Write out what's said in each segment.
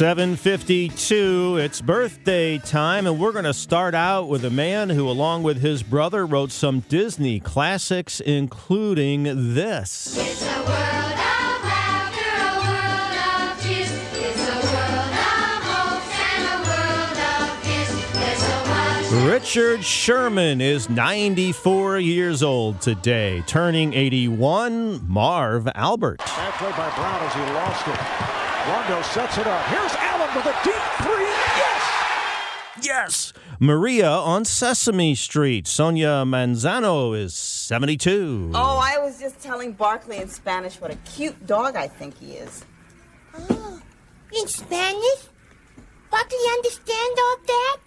752 it's birthday time and we're going to start out with a man who along with his brother wrote some disney classics including this It's a world of laughter, a world of tears. It's a world of hopes and a world of kiss. There's so much. richard sherman is 94 years old today turning 81 marv albert Bad play by Brown as he lost it. Rondo sets it up. Here's Allen with a deep three. Yes! yes maria on sesame street sonia manzano is 72 Oh, I was just telling Barkley in Spanish what a cute dog I think he is. Oh, in Spanish? Barkley understand all that?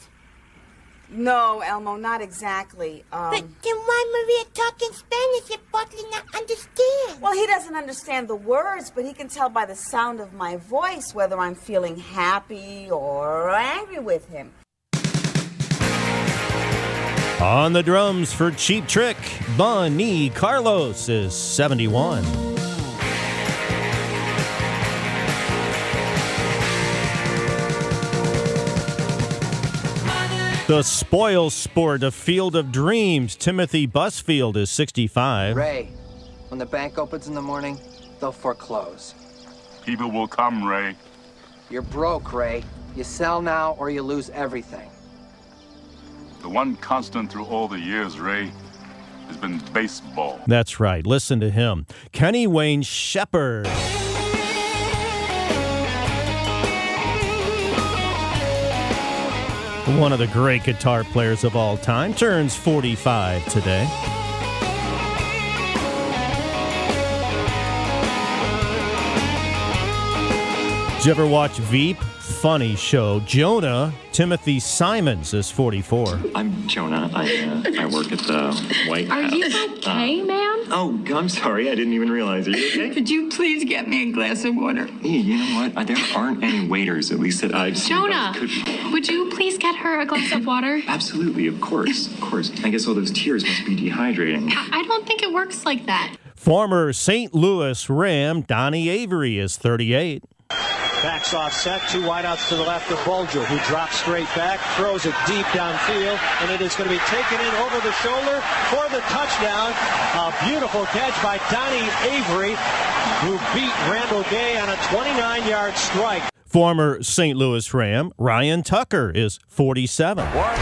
No, Elmo, not exactly. Um, but then why Maria talk in Spanish if Barkley not understand? well, he doesn't understand the words, but he can tell by the sound of my voice whether I'm feeling happy or angry with him. on the drums for cheap trick bunny carlos is 71 The spoil sport, a field of dreams. Timothy Busfield is 65. Ray, when the bank opens in the morning, they'll foreclose. People will come, Ray. You're broke, Ray. You sell now or you lose everything. The one constant through all the years, Ray, has been baseball. That's right. Listen to him. Kenny Wayne Shepherd. One of the great guitar players of all time turns 45 today. Did you ever watch Veep? Funny show. Jonah Timothy Simons is 44. I'm Jonah. I, uh, I work at the White Are House. you okay, man? Oh, I'm sorry. I didn't even realize. Are you okay? Could you please get me a glass of water? Hey, you know what? Uh, There aren't any waiters, at least that I've seen. Jonah, but Could be. Would you please get her a glass of water? Absolutely, of course, of course. I guess all those tears must be dehydrating. I I don't think it works like that. Former St. Louis Ram Donnie Avery is 38. Backs off set, two wideouts to the left of Bulger, who drops straight back, throws it deep downfield, and it is going to be taken in over the shoulder for the touchdown. A beautiful catch by Donnie Avery, who beat Randall Gay on a 29-yard strike. Former St. Louis Ram Ryan Tucker is 47. Warner. Uh,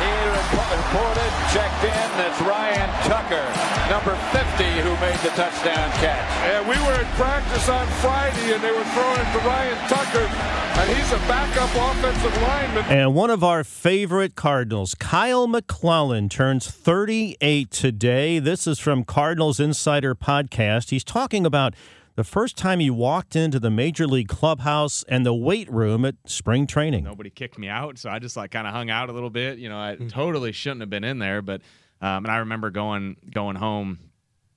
he rep- reported, checked in. That's Ryan Tucker, number 50, who made the touchdown catch. And we were in practice on Friday, and they were throwing it to Ryan Tucker, and he's a backup offensive lineman. And one of our favorite Cardinals, Kyle McClellan, turns 38 today. This is from Cardinals Insider Podcast. He's talking about the first time he walked into the Major League clubhouse and the weight room at spring training. Nobody kicked me out, so I just like kind of hung out a little bit. You know, I Mm-hmm. totally shouldn't have been in there, but um, and I remember going going home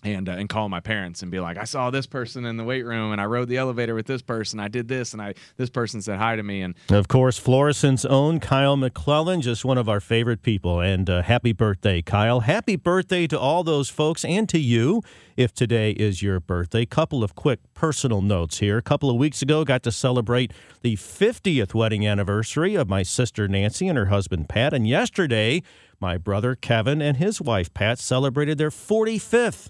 and uh, and calling my parents and be like, I saw this person in the weight room, and I rode the elevator with this person. I did this, and I this person said hi to me, and Of course, Florissant's own Kyle McClellan, just one of our favorite people. And uh, happy birthday, Kyle. Happy birthday to all those folks and to you if today is your birthday. Couple of quick personal notes here. A couple of weeks ago, got to celebrate the 50th wedding anniversary of my sister Nancy and her husband Pat. And yesterday, my brother Kevin and his wife Pat celebrated their 45th